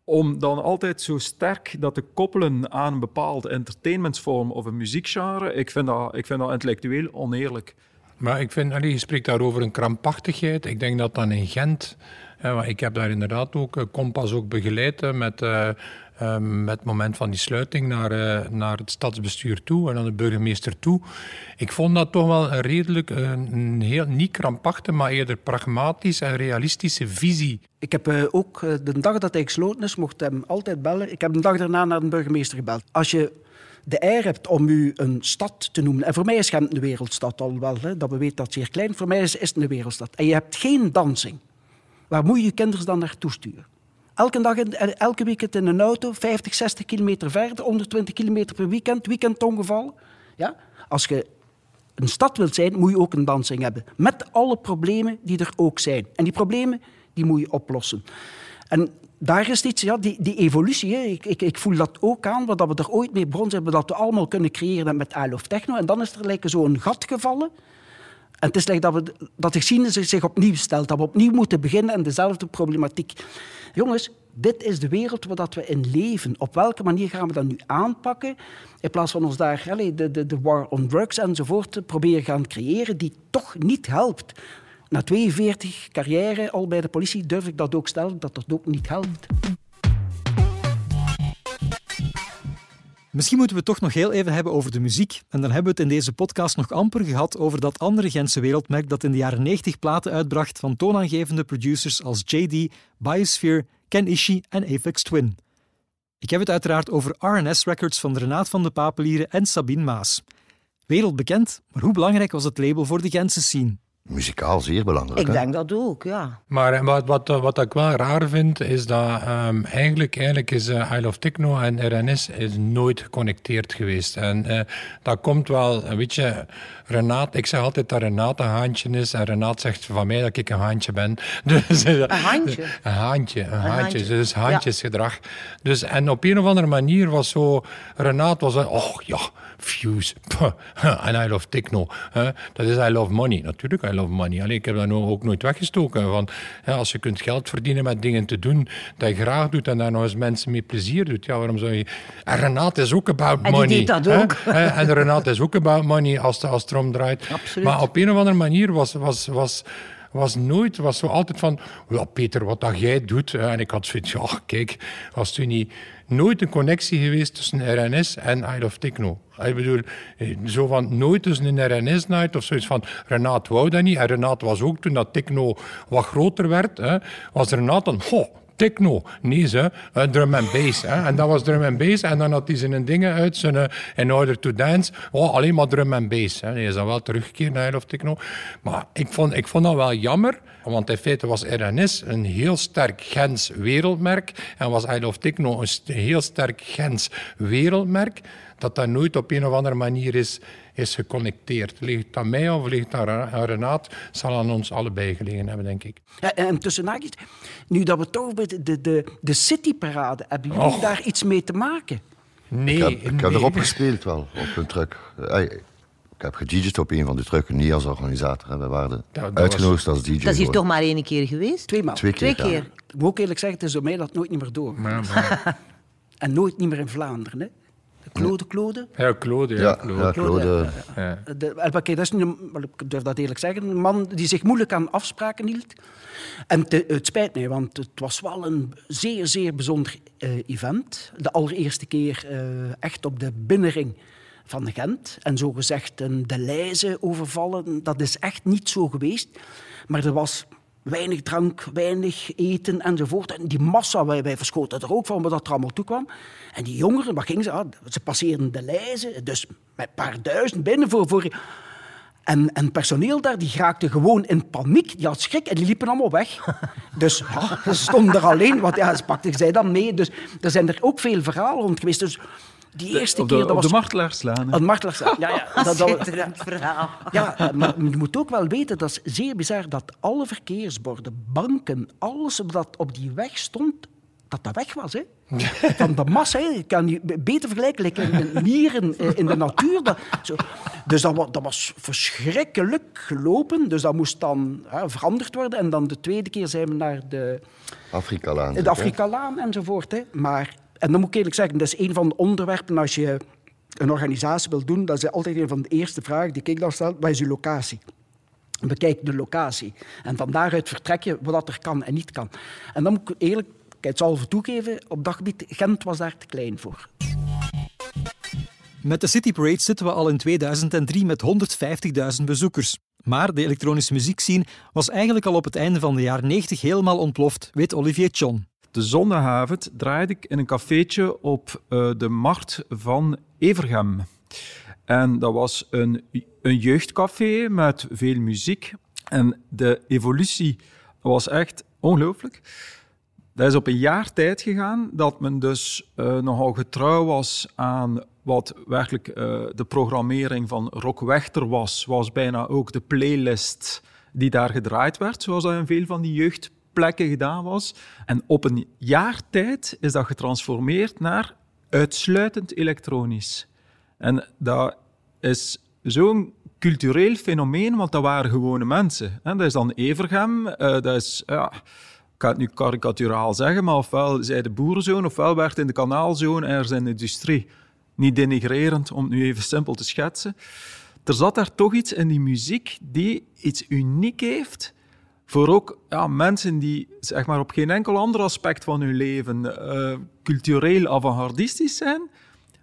om dan altijd zo sterk dat te koppelen aan een bepaalde entertainmentsvorm of een muziekgenre, ik vind dat, ik vind dat intellectueel oneerlijk. Maar ik vind, allee, je spreekt daar over een krampachtigheid. Ik denk dat dan in Gent, ik heb daar inderdaad ook eh, Kompas ook begeleid met, eh, eh, met het moment van die sluiting naar, eh, naar het stadsbestuur toe en naar de burgemeester toe. Ik vond dat toch wel een redelijk, een heel, niet krampachtig, maar eerder pragmatisch en realistische visie. Ik heb ook de dag dat hij gesloten is, mocht hem altijd bellen. Ik heb de dag daarna naar de burgemeester gebeld. Als je de eer hebt om u een stad te noemen, en voor mij is Gent een wereldstad al wel, hè, dat we weten dat het zeer klein, voor mij is, is het een wereldstad. En je hebt geen dansing. Waar moet je je kinderen dan naartoe sturen? Elke dag, eh, elke weekend in een auto, 50, 60 kilometer verder, 120 kilometer per weekend, weekendongeval. Ja? Als je een stad wilt zijn, moet je ook een dansing hebben. Met alle problemen die er ook zijn. En die problemen, die moet je oplossen. En daar is iets, ja, die, die evolutie, hè. Ik, ik, ik voel dat ook aan, dat we er ooit mee begonnen zijn, dat we allemaal kunnen creëren met I Love Techno. En dan is er lijken zo'n gat gevallen. En het is like dat, we, dat de geschiedenis zich opnieuw stelt, dat we opnieuw moeten beginnen en dezelfde problematiek. Jongens, dit is de wereld waar dat we in leven. Op welke manier gaan we dat nu aanpakken? In plaats van ons daar de, de, de war on drugs enzovoort te proberen gaan creëren, die toch niet helpt. Na 42 carrière al bij de politie durf ik dat ook stellen, dat dat ook niet helpt. Misschien moeten we het toch nog heel even hebben over de muziek. En dan hebben we het in deze podcast nog amper gehad over dat andere Gentse wereldmerk dat in de jaren 90 platen uitbracht van toonaangevende producers als JD, Biosphere, Ken Ishii en Aphex Twin. Ik heb het uiteraard over RNS Records van Renaat van de Papelieren en Sabine Maas. Wereldbekend, maar hoe belangrijk was het label voor de Gentse scene? Muzikaal zeer belangrijk. Ik hè. denk dat ook, ja. Maar eh, wat, wat, wat ik wel raar vind, is dat ehm, eigenlijk, eigenlijk is eh, I Love Techno en RNS is nooit geconnecteerd geweest. En eh, dat komt wel, eh, weet je, Renaat, ik zeg altijd dat Renaat een haantje is en Renaat zegt van mij dat ik een haantje ben. *laughs* Dus, een haantje? Een haantje, een, haantje. haantje. Dus haantjesgedrag. Dus, en op een of andere manier was zo, Renaat was een, oh ja, Fuse, *laughs* puh, en I Love Techno. Dat is I Love Money. Natuurlijk, I Love Money. Alleen, ik heb dat nou ook nooit weggestoken. Want hè, als je kunt geld verdienen met dingen te doen dat je graag doet en daar nog eens mensen mee plezier doet, ja, waarom zou je... En Renaat is ook about die money. deed dat ook. Hè, En Renaat is ook about money als, de- als het erom draait. Absoluut. Maar op een of andere manier was... was, was was nooit, was zo altijd van, ja Peter, wat dat jij doet. En ik had zoiets, ja kijk, was toen niet, nooit een connectie geweest tussen RNS en I Love Techno. Ik bedoel, eh, zo van nooit tussen een RNS-night of zoiets van, Renaat wou dat niet. En Renaat was ook, toen dat techno wat groter werd, hè, was Renaat dan, goh, techno. Nee, ze, eh, drum en bass. Hè. En dat was drum en bass. En dan had hij zijn dingen uit, zijn eh, In Order to Dance. Oh, alleen maar drum en bass. Hè. Hij is dan wel teruggekeerd naar Love Techno. Maar ik vond, ik vond dat wel jammer. Want in feite was RNS een heel sterk Gens wereldmerk. En was I Love Techno een heel sterk Gens wereldmerk. Dat dat nooit op een of andere manier is, is geconnecteerd. Ligt het aan mij of ligt het aan Renaat? Zal aan ons allebei gelegen hebben, denk ik. Ja, en tussen haakjes, nu dat we toch bij de, de, de, de cityparade, hebben jullie Och. daar iets mee te maken? Nee, Ik heb, ik heb nee. erop gespeeld wel, op een truck. Ik heb gedj'd op een van die trucken, niet als organisator. hè. We waren was- uitgenodigd als DJ. Dat is hier toch maar één keer geweest? Tweemaal. Twee keer. Twee ja. keer. Ik moet ook eerlijk zeggen, het is door mij dat nooit niet meer door. Maar, maar- *laughs* En nooit niet meer in Vlaanderen. Hè. De Claude Claude. ja, Claude, ja, Ja, Claude. ja, Claude. Ja. De, kijk, dat is een- ik durf dat eerlijk zeggen, een man die zich moeilijk aan afspraken hield. En te- het spijt mij, want het was wel een zeer, zeer bijzonder eh, event. De allereerste keer eh, echt op de binnenring van Gent. En zogezegd een de lijzen overvallen. Dat is echt niet zo geweest. Maar er was weinig drank, weinig eten enzovoort. En die massa, wij, wij verschoten er ook van wat dat er allemaal toe kwam. En die jongeren, wat gingen ze? Ah, ze passeerden de lijzen, dus met een paar duizend binnen voor... voor en, en personeel daar, die raakte gewoon in paniek. Die had schrik en die liepen allemaal weg. *laughs* Dus ja, ze stonden er alleen, want ja, ze pakten zij dan mee. Dus er zijn er ook veel verhalen rond geweest. Dus die eerste op de, keer, dat op was... de martelaarslaan. hè. Een martelaars. Ja, ja. *laughs* Dat, dat, verhaal. Ja, maar je moet ook wel weten, dat is zeer bizar, dat alle verkeersborden, banken, alles wat op die weg stond, dat dat weg was. Hè? *laughs* Van de massa, hè. je kan je beter vergelijken like in mieren eh, in de natuur. Dat, zo. Dus dat was verschrikkelijk gelopen. Dus dat moest dan hè, veranderd worden. En dan de tweede keer zijn we naar de, Afrika-laan. de Afrikalaan enzovoort. Hè. Maar, en dan moet ik eerlijk zeggen, dat is een van de onderwerpen als je een organisatie wil doen. Dat is altijd een van de eerste vragen die ik dan stel. Wat is uw locatie? Bekijk de locatie. En van daaruit vertrek je wat er kan en niet kan. En dan moet ik eerlijk, het toegeven, op dat gebied, Gent was daar te klein voor. Met de City Parade zitten we al in 2003 met 150.000 bezoekers. Maar de elektronische muziekscene was eigenlijk al op het einde van de jaren 90 helemaal ontploft, weet Olivier Chon. De zondagavond draaide ik in een cafeetje op eh, de markt van Evergem. En dat was een, een jeugdcafé met veel muziek. En de evolutie was echt ongelooflijk. Dat is op een jaar tijd gegaan dat men dus eh, nogal getrouw was aan wat werkelijk eh, de programmering van Rock Wechter was. Was bijna ook de playlist die daar gedraaid werd, zoals dat in veel van die jeugdplekken gedaan was. En op een jaar tijd is dat getransformeerd naar uitsluitend elektronisch. En dat is zo'n cultureel fenomeen, want dat waren gewone mensen. En dat is dan Evergem, eh, dat is... Ja, ik ga het nu karikaturaal zeggen, maar ofwel zij de boerenzoon, ofwel werd in de kanaalzoon in de industrie. Niet denigrerend, om het nu even simpel te schetsen. Er zat daar toch iets in die muziek die iets uniek heeft voor ook ja, mensen die zeg maar, op geen enkel ander aspect van hun leven eh, cultureel avant-gardistisch zijn.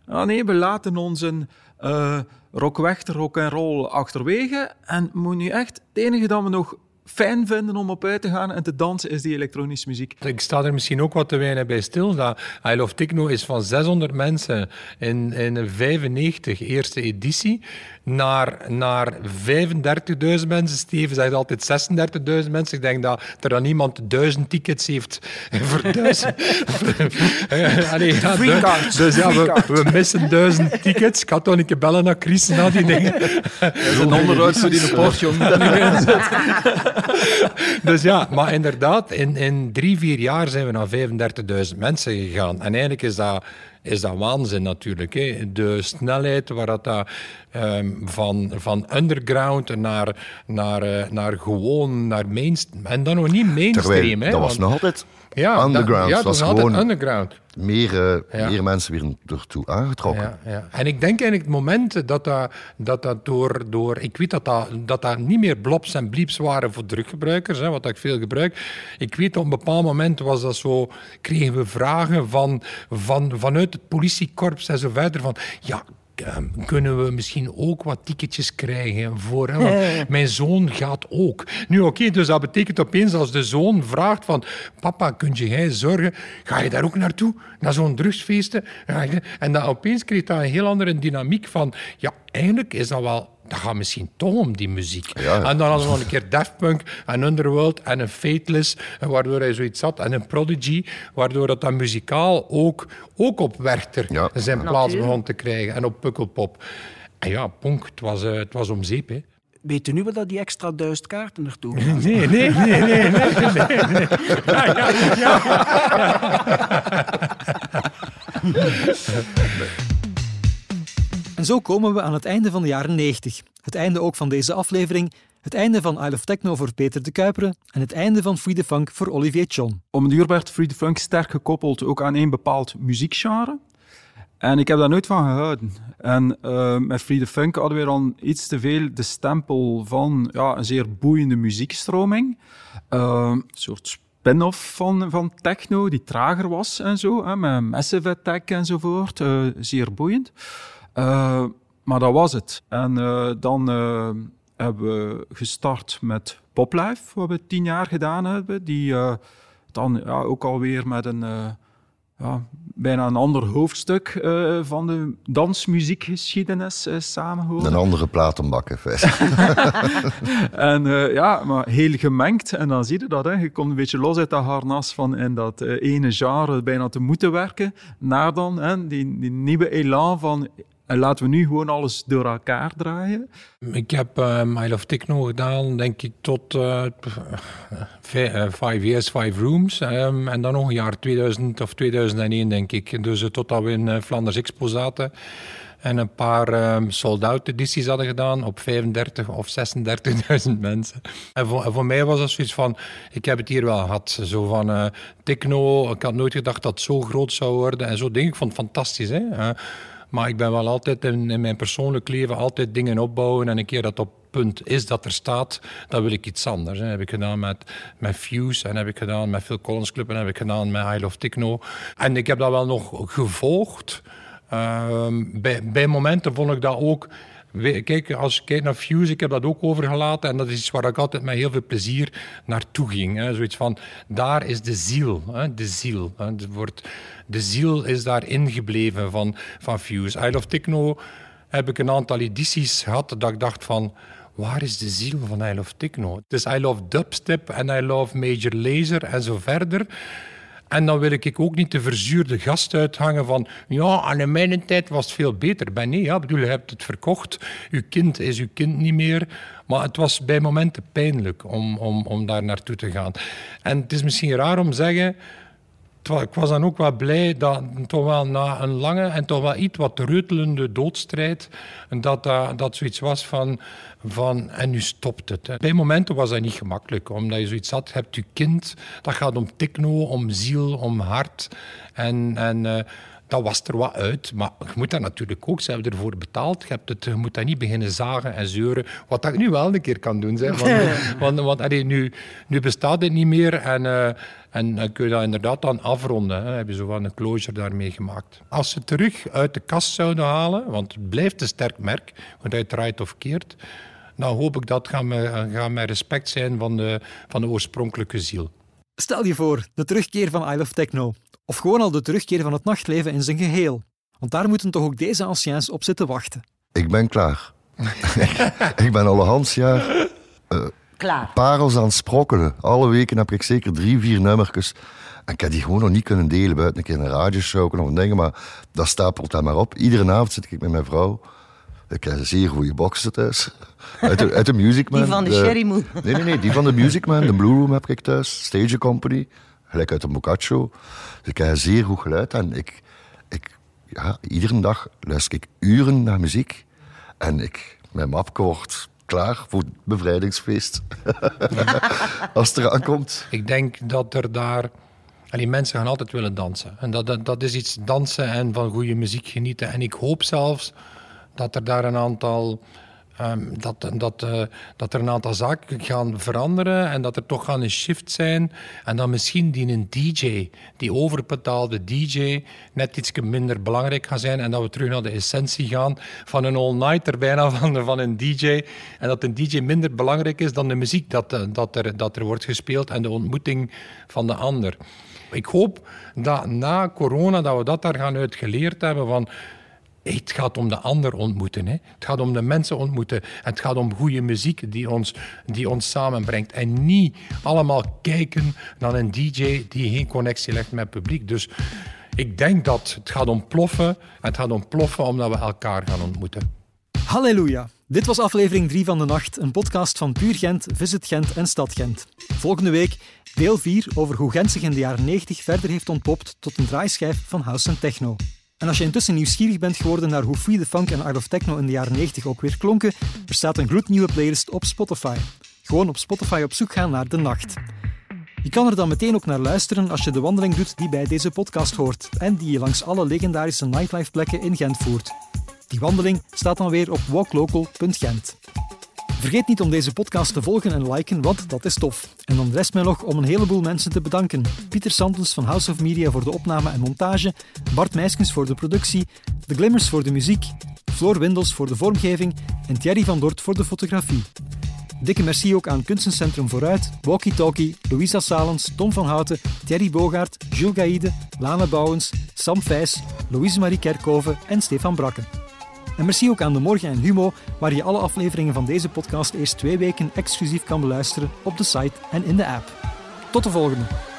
Ah, nee, we laten ons een uh, rockwechter, rock en roll achterwege. En moet nu echt, het enige dat we nog fijn vinden om op uit te gaan en te dansen, is die elektronische muziek. Ik sta er misschien ook wat te weinig bij stil. Dat I Love Techno is van 600 mensen in, in 95, eerste editie, naar, naar 35.000 mensen. Steven zegt altijd 36.000 mensen. Ik denk dat er dan iemand duizend tickets heeft *laughs* voor duizend. *laughs* Allee, ja, Free du- cards. Dus ja, we, missen duizend tickets. Ik ga toch een keer bellen naar Chris na die dingen. Dat is een onderhoud voor die *laughs* om *laughs* Dus ja, maar inderdaad, in, in drie, vier jaar zijn we naar 35.000 mensen gegaan. En eigenlijk is dat, is dat waanzin natuurlijk. Hè. De snelheid waar dat, ehm, van, van underground naar, naar, eh, naar gewoon naar mainstream. En dan nog niet mainstream. Terwijl, hè, dat was want- nog altijd ja, underground. Dat, ja, dat was was altijd gewoon underground. Meer, eh, Ja. meer mensen weer ertoe aangetrokken. Ja, ja. En ik denk eigenlijk het moment dat dat, dat, dat door, door... Ik weet dat dat, dat dat niet meer blobs en blieps waren voor druggebruikers, hè, wat ik veel gebruik. Ik weet op een bepaald moment was dat zo... Kregen we vragen van, van, vanuit het politiekorps en zo verder van... Ja, kunnen we misschien ook wat ticketjes krijgen voor... Hè, want mijn zoon gaat ook. Nu oké, dus dat betekent opeens als de zoon vraagt van... Papa, kun jij zorgen? Ga je daar ook naartoe? Naar zo'n drugsfeesten? En dan opeens kreeg dat een heel andere dynamiek van... Ja, eigenlijk is dat wel... Dat gaat misschien toch om die muziek. Ja, ja. En dan hadden we nog een keer Daft Punk en Underworld en een Fateless, en waardoor hij zoiets had. En een Prodigy, waardoor dat dan muzikaal ook, ook op Werchter Ja. zijn plaats Natuurlijk. begon te krijgen. En op Pukkelpop. En ja, ponk, het was, eh, het was om zeep, hè. Weet u nu wat dat die extra duizend kaarten naartoe *laughs* gaan? Nee, nee, nee, nee, nee, nee, nee. Ja, ja, ja. En zo komen we aan het einde van de jaren 90. Het einde ook van deze aflevering. Het einde van Isle of Techno voor Peter de Kuiperen en het einde van Free the Funk voor Olivier Chon. Om de duur werd Free the Funk sterk gekoppeld ook aan één bepaald muziekgenre. En ik heb daar nooit van gehouden. En uh, met Free the Funk hadden we dan iets te veel de stempel van ja, een zeer boeiende muziekstroming. Uh, een soort spin-off van, van techno die trager was en zo, hè, met Massive Attack enzovoort. Uh, zeer boeiend. Maar dat was het. En dan hebben we gestart met Poplife, wat we tien jaar gedaan hebben. Die dan ja, ook alweer met een ja, bijna een ander hoofdstuk uh, van de dansmuziekgeschiedenis uh, samenhoren. Een andere platenbak, *laughs* En uh, ja, maar heel gemengd. En dan zie je dat. Hè. Je komt een beetje los uit dat harnas van in dat ene genre bijna te moeten werken. Naar dan hè, die, die nieuwe elan van en laten we nu gewoon alles door elkaar draaien. Ik heb uh, My Love Techno gedaan, denk ik, tot uh, Five Years, Five Rooms. Um, en dan nog een jaar 2000 of 2001, denk ik. Dus uh, totdat we in Flanders Expo zaten. En een paar um, sold-out edities hadden gedaan op 35 of 36.000 *laughs* mensen. En voor, voor, mij was dat zoiets van, ik heb het hier wel gehad. Zo van techno, ik had nooit gedacht dat het zo groot zou worden. En zo denk ik vond het fantastisch. Hè? Maar ik ben wel altijd in, mijn persoonlijk leven altijd dingen opbouwen. En een keer dat op punt is dat er staat, dan wil ik iets anders. Dat heb ik gedaan met, met Fuse en heb ik gedaan met Phil Collins Club en heb ik gedaan met I Love Techno. En ik heb dat wel nog gevolgd. Uh, bij, bij momenten vond ik dat ook Kijk, als je kijkt naar Fuse, ik heb dat ook overgelaten. En dat is iets waar ik altijd met heel veel plezier naartoe ging. Hè. Zoiets van, daar is de ziel. Hè. De ziel. Hè. wordt, de ziel is daar ingebleven van, van Fuse. I Love Techno heb ik een aantal edities gehad dat ik dacht van... Waar is de ziel van I Love Techno? Dus I Love Dubstep en I Love Major Laser en zo verder. En dan wil ik ook niet de verzuurde gast uithangen van ja, aan in mijn tijd was het veel beter. Ben nee, ja, bedoel, je hebt het verkocht. Uw kind is uw kind niet meer. Maar het was bij momenten pijnlijk om, om, om daar naartoe te gaan. En het is misschien raar om te zeggen ik was dan ook wel blij dat toch wel na een lange en toch wel iets wat reutelende doodstrijd, dat dat, dat zoiets was van, van en nu stopt het. Bij momenten was dat niet gemakkelijk, omdat je zoiets had, hebt je kind, dat gaat om techno, om ziel, om hart. En, en uh, dat was er wat uit. Maar je moet dat natuurlijk ook, ze hebben ervoor betaald. Je, hebt het, je moet dat niet beginnen zagen en zeuren. Wat ik nu wel een keer kan doen. Zeg. Want, *laughs* want, want allee, nu, nu bestaat het niet meer. En, uh, en dan kun je dat inderdaad dan afronden. Hè. Heb je zo van een closure daarmee gemaakt. Als ze terug uit de kast zouden halen, want het blijft een sterk merk, want hij draait of keert, dan hoop ik dat gaat mijn, gaat mijn respect zijn van de, van de oorspronkelijke ziel. Stel je voor, de terugkeer van I Love Techno. Of gewoon al de terugkeer van het nachtleven in zijn geheel. Want daar moeten toch ook deze anciens op zitten wachten. Ik ben klaar. *laughs* ik ben al een half jaar uh, klaar. parels aan het sprokkelen. Alle weken heb ik zeker drie, vier nummertjes. En ik heb die gewoon nog niet kunnen delen buiten een keer een radioshow of dingen. Maar dat stapelt dan maar op. Iedere avond zit ik met mijn vrouw. Ik heb een zeer goede boxen thuis. Uit de, uit de Music Man. Die van de, de Sherry Moon. Nee, nee, nee. Die van de Music Man. De Blue Room heb ik thuis. Stage Company gelijk uit een Boccaccio. Dus ik zeer goed geluid en ik, ik, ja, iedere dag luister ik uren naar muziek. En ik, mijn mapje wordt klaar voor het bevrijdingsfeest. *laughs* Als het eraan komt. Ik denk dat er daar... die mensen gaan altijd willen dansen. En dat, dat, dat is iets dansen en van goede muziek genieten. En ik hoop zelfs dat er daar een aantal Ehm, dat, dat, uh, dat er een aantal zaken gaan veranderen en dat er toch gaan een shift zijn. En dan misschien die een DJ, die overbetaalde DJ, net iets minder belangrijk gaat zijn. En dat we terug naar de essentie gaan van een all-nighter bijna *laughs* van, van een DJ. En dat een DJ minder belangrijk is dan de muziek dat, eh, dat, er, dat er wordt gespeeld en de ontmoeting van de ander. Ik hoop dat na corona dat we dat daar gaan uitgeleerd hebben van het gaat om de ander ontmoeten. Hè. Het gaat om de mensen ontmoeten. En het gaat om goede muziek die ons, die ons samenbrengt. En niet allemaal kijken naar een DJ die geen connectie legt met het publiek. Dus ik denk dat het gaat ontploffen. En het gaat ontploffen omdat we elkaar gaan ontmoeten. Halleluja. Dit was aflevering 3 van de Nacht, een podcast van Puur Gent, Visit Gent en Stad Gent. Volgende week Deel 4 over hoe Gent zich in de jaren 90 verder heeft ontpopt tot een draaischijf van house en techno. En als je intussen nieuwsgierig bent geworden naar hoe Free the Funk en Art of Techno in de jaren 90 ook weer klonken, er staat een gloednieuwe playlist op Spotify. Gewoon op Spotify op zoek gaan naar De Nacht. Je kan er dan meteen ook naar luisteren als je de wandeling doet die bij deze podcast hoort en die je langs alle legendarische nightlife-plekken in Gent voert. Die wandeling staat dan weer op walklocal.gent. Vergeet niet om deze podcast te volgen en liken, want dat is tof. En dan rest mij nog om een heleboel mensen te bedanken. Pieter Santens van House of Media voor de opname en montage, Bart Meiskens voor de productie, The Glimmers voor de muziek, Floor Windels voor de vormgeving en Thierry van Dort voor de fotografie. Dikke merci ook aan Kunstencentrum Vooruit, Walkie Talkie, Louisa Salens, Tom van Houten, Thierry Bogaert, Jules Gaïde, Lana Bouwens, Sam Vijs, Louise-Marie Kerkhoven en Stefan Brakke. En merci ook aan De Morgen en Humo, waar je alle afleveringen van deze podcast eerst twee weken exclusief kan beluisteren op de site en in de app. Tot de volgende!